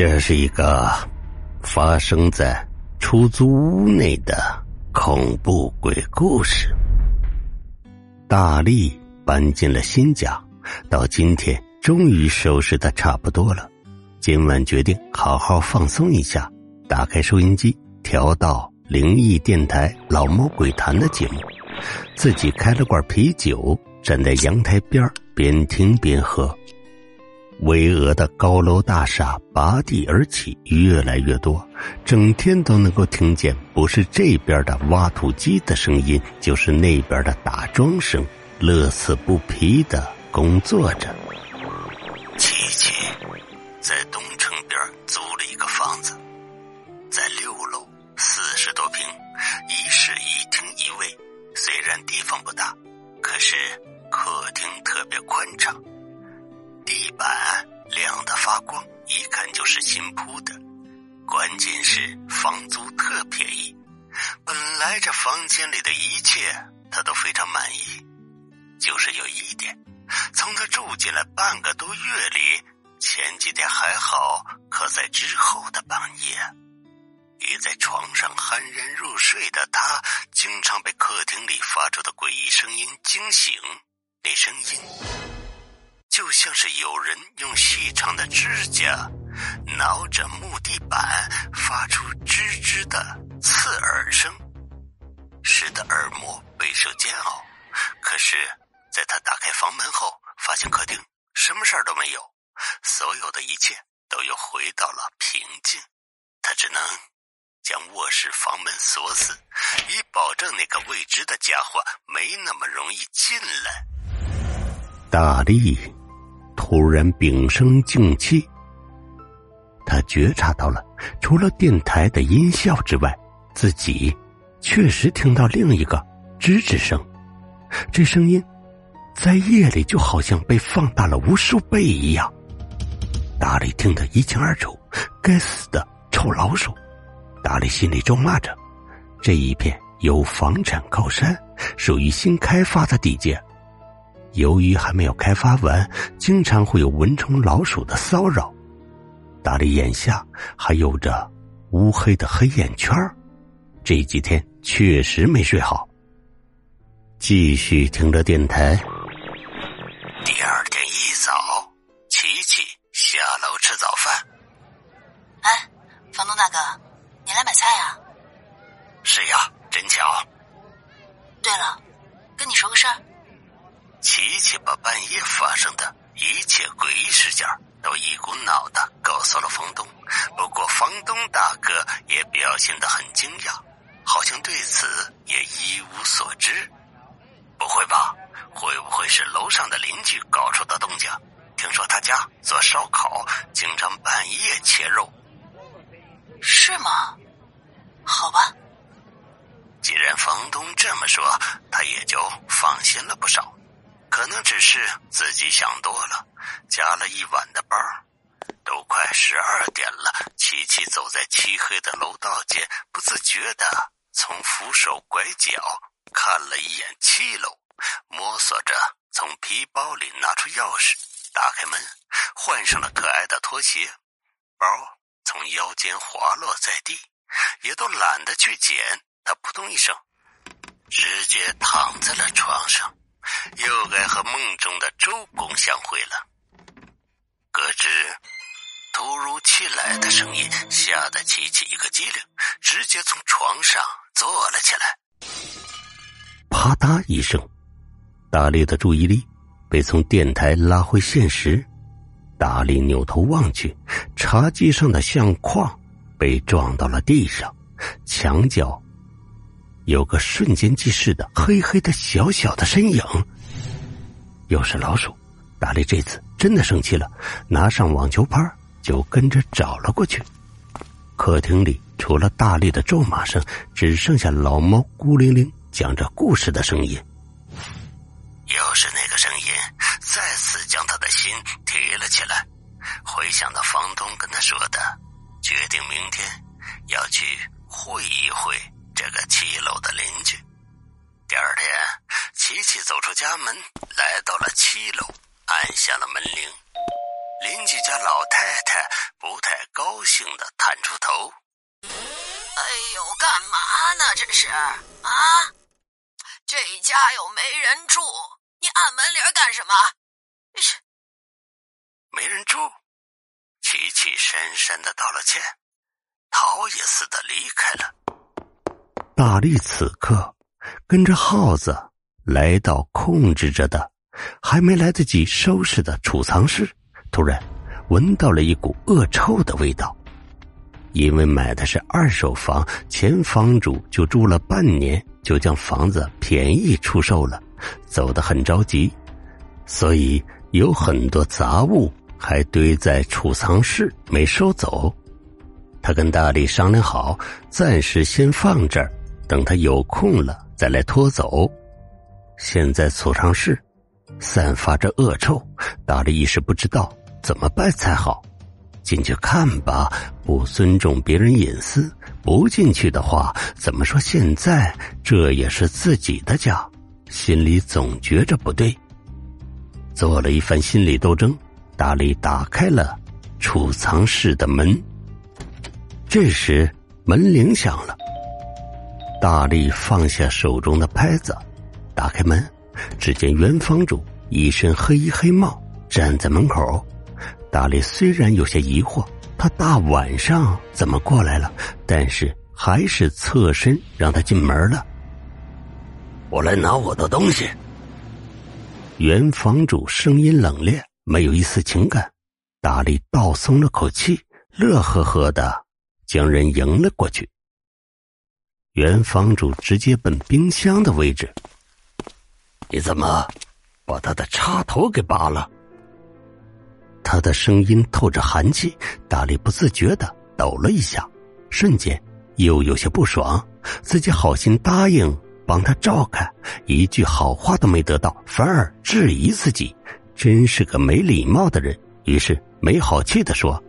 这是一个发生在出租屋内的恐怖鬼故事。大力搬进了新家，到今天终于收拾的差不多了。今晚决定好好放松一下，打开收音机，调到灵异电台《老猫鬼谈》的节目，自己开了罐啤酒，站在阳台边边听边喝。巍峨的高楼大厦拔地而起，越来越多，整天都能够听见，不是这边的挖土机的声音，就是那边的打桩声，乐此不疲的工作着。是新铺的。关键是房租特便宜。本来这房间里的一切他都非常满意，就是有一点，从他住进来半个多月里，前几天还好，可在之后的半夜，倚在床上酣然入睡的他，经常被客厅里发出的诡异声音惊醒。那声音。就像是有人用细长的指甲挠着木地板，发出吱吱的刺耳声，使得耳膜备受煎熬。可是，在他打开房门后，发现客厅什么事儿都没有，所有的一切都又回到了平静。他只能将卧室房门锁死，以保证那个未知的家伙没那么容易进来。大力。突然屏声静气，他觉察到了，除了电台的音效之外，自己确实听到另一个吱吱声。这声音在夜里就好像被放大了无数倍一样。大力听得一清二楚，该死的臭老鼠！大力心里咒骂着：这一片有房产靠山，属于新开发的地界。由于还没有开发完，经常会有蚊虫、老鼠的骚扰。大力眼下还有着乌黑的黑眼圈这几天确实没睡好。继续听着电台。第二天一早，琪琪下楼吃早饭。哎，房东大哥，你来买菜啊？是呀，真巧。对了，跟你说个事儿。琪琪把半夜发生的一切诡异事件都一股脑的告诉了房东，不过房东大哥也表现得很惊讶，好像对此也一无所知。不会吧？会不会是楼上的邻居搞出的动静？听说他家做烧烤，经常半夜切肉。是吗？好吧。既然房东这么说，他也就放心了不少。可能只是自己想多了，加了一晚的班都快十二点了。琪琪走在漆黑的楼道间，不自觉的从扶手拐角看了一眼七楼，摸索着从皮包里拿出钥匙，打开门，换上了可爱的拖鞋，包从腰间滑落在地，也都懒得去捡。他扑通一声，直接躺在了床上。又该和梦中的周公相会了。咯吱，突如其来的声音吓得琪琪一个机灵，直接从床上坐了起来。啪嗒一声，大力的注意力被从电台拉回现实。大力扭头望去，茶几上的相框被撞到了地上，墙角。有个瞬间即逝的黑黑的小小的身影，又是老鼠。大力这次真的生气了，拿上网球拍就跟着找了过去。客厅里除了大力的咒骂声，只剩下老猫孤零零讲着故事的声音。又是那个声音，再次将他的心提了起来。回想到房东跟他说的，决定明天要去会一会。这个七楼的邻居。第二天，琪琪走出家门，来到了七楼，按下了门铃。邻居家老太太不太高兴的探出头：“哎呦，干嘛呢？这是啊？这家又没人住，你按门铃干什么？”没人住。琪琪深深的道了歉，逃也似的离开了。大力此刻跟着耗子来到控制着的，还没来得及收拾的储藏室，突然闻到了一股恶臭的味道。因为买的是二手房，前房主就住了半年，就将房子便宜出售了，走得很着急，所以有很多杂物。还堆在储藏室没收走，他跟大力商量好，暂时先放这儿，等他有空了再来拖走。现在储藏室散发着恶臭，大力一时不知道怎么办才好。进去看吧，不尊重别人隐私；不进去的话，怎么说现在这也是自己的家？心里总觉着不对，做了一番心理斗争。大力打开了储藏室的门，这时门铃响了。大力放下手中的拍子，打开门，只见原房主一身黑衣黑帽站在门口。大力虽然有些疑惑，他大晚上怎么过来了，但是还是侧身让他进门了。我来拿我的东西。原房主声音冷冽。没有一丝情感，大力倒松了口气，乐呵呵的将人迎了过去。原房主直接奔冰箱的位置。你怎么把他的插头给拔了？他的声音透着寒气，大力不自觉的抖了一下，瞬间又有些不爽，自己好心答应帮他照看，一句好话都没得到，反而质疑自己。真是个没礼貌的人，于是没好气的说：“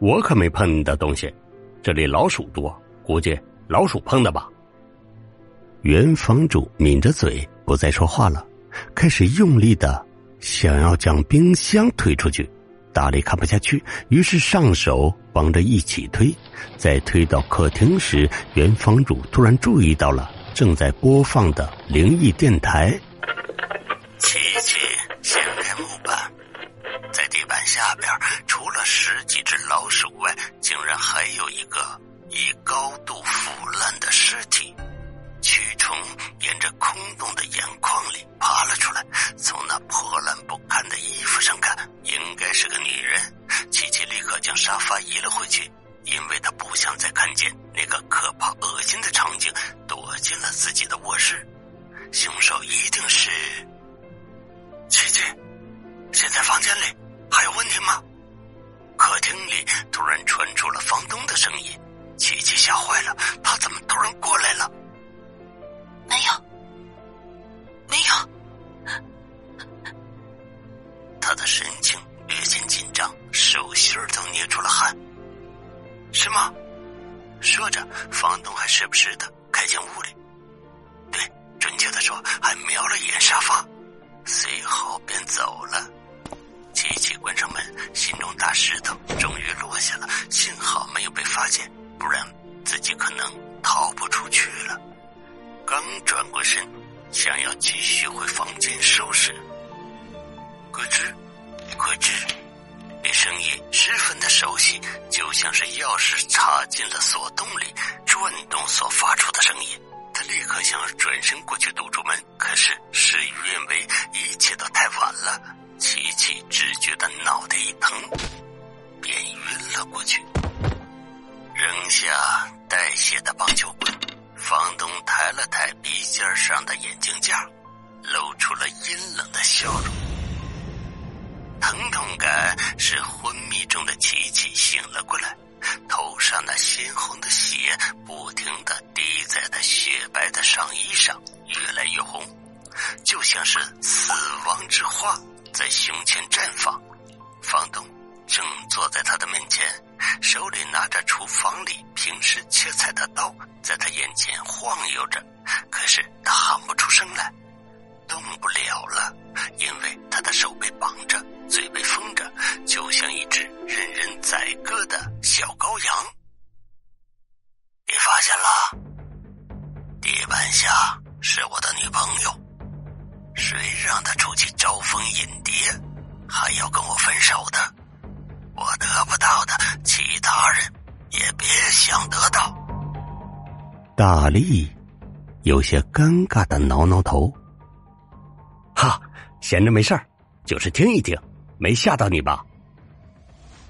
我可没碰你的东西，这里老鼠多，估计老鼠碰的吧。”原房主抿着嘴不再说话了，开始用力的想要将冰箱推出去。大力看不下去，于是上手帮着一起推。在推到客厅时，原房主突然注意到了正在播放的灵异电台。移了回去，因为他不想再看见那个可怕恶心的场景，躲进了自己的卧室。凶手一定是。琪琪，现在房间里还有问题吗？客厅里突然传出了房东的声音，琪琪吓坏了，他怎么突然过来了？没有，没有。他的神情略显紧张，手心都捏出了汗。是吗？说着，房东还时不时的开进屋里，对，准确的说，还瞄了一眼沙发。随后便走了。琪琪关上门，心中大石头终于落下了。幸好没有被发现，不然自己可能逃不出去了。刚转过身，想要继续回房间收拾，咯吱，咯吱，那声音十分的熟悉，就像是钥匙插进了锁洞里转动所发出的声音。他立刻想转身过去堵住门，可是事与愿违，一切都太晚了。琪琪只觉得脑袋一疼，便晕了过去。扔下带血的棒球棍，房东抬了抬鼻尖上的眼镜架，露出了阴冷的笑容。疼痛感使昏迷中的琪琪醒了过来。头上那鲜红的血不停的滴在他雪白的上衣上，越来越红，就像是死亡之花在胸前绽放。房东正坐在他的面前，手里拿着厨房里平时切菜的刀，在他眼前晃悠着，可是他喊不出声来。动不了了，因为他的手被绑着，嘴被封着，就像一只任人宰割的小羔羊。你发现了？地板下是我的女朋友，谁让她出去招蜂引蝶，还要跟我分手的？我得不到的，其他人也别想得到。大力有些尴尬的挠挠头。哈，闲着没事儿，就是听一听，没吓到你吧？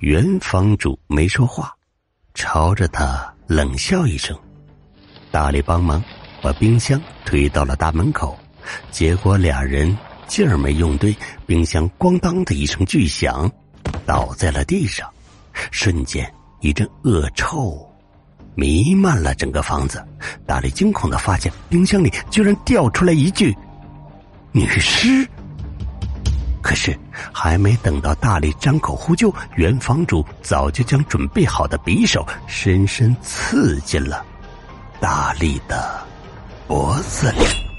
原房主没说话，朝着他冷笑一声。大力帮忙把冰箱推到了大门口，结果俩人劲儿没用对，冰箱咣当的一声巨响，倒在了地上，瞬间一阵恶臭弥漫了整个房子。大力惊恐的发现，冰箱里居然掉出来一具女尸。可是还没等到大力张口呼救，原房主早就将准备好的匕首深深刺进了。大力的脖子里。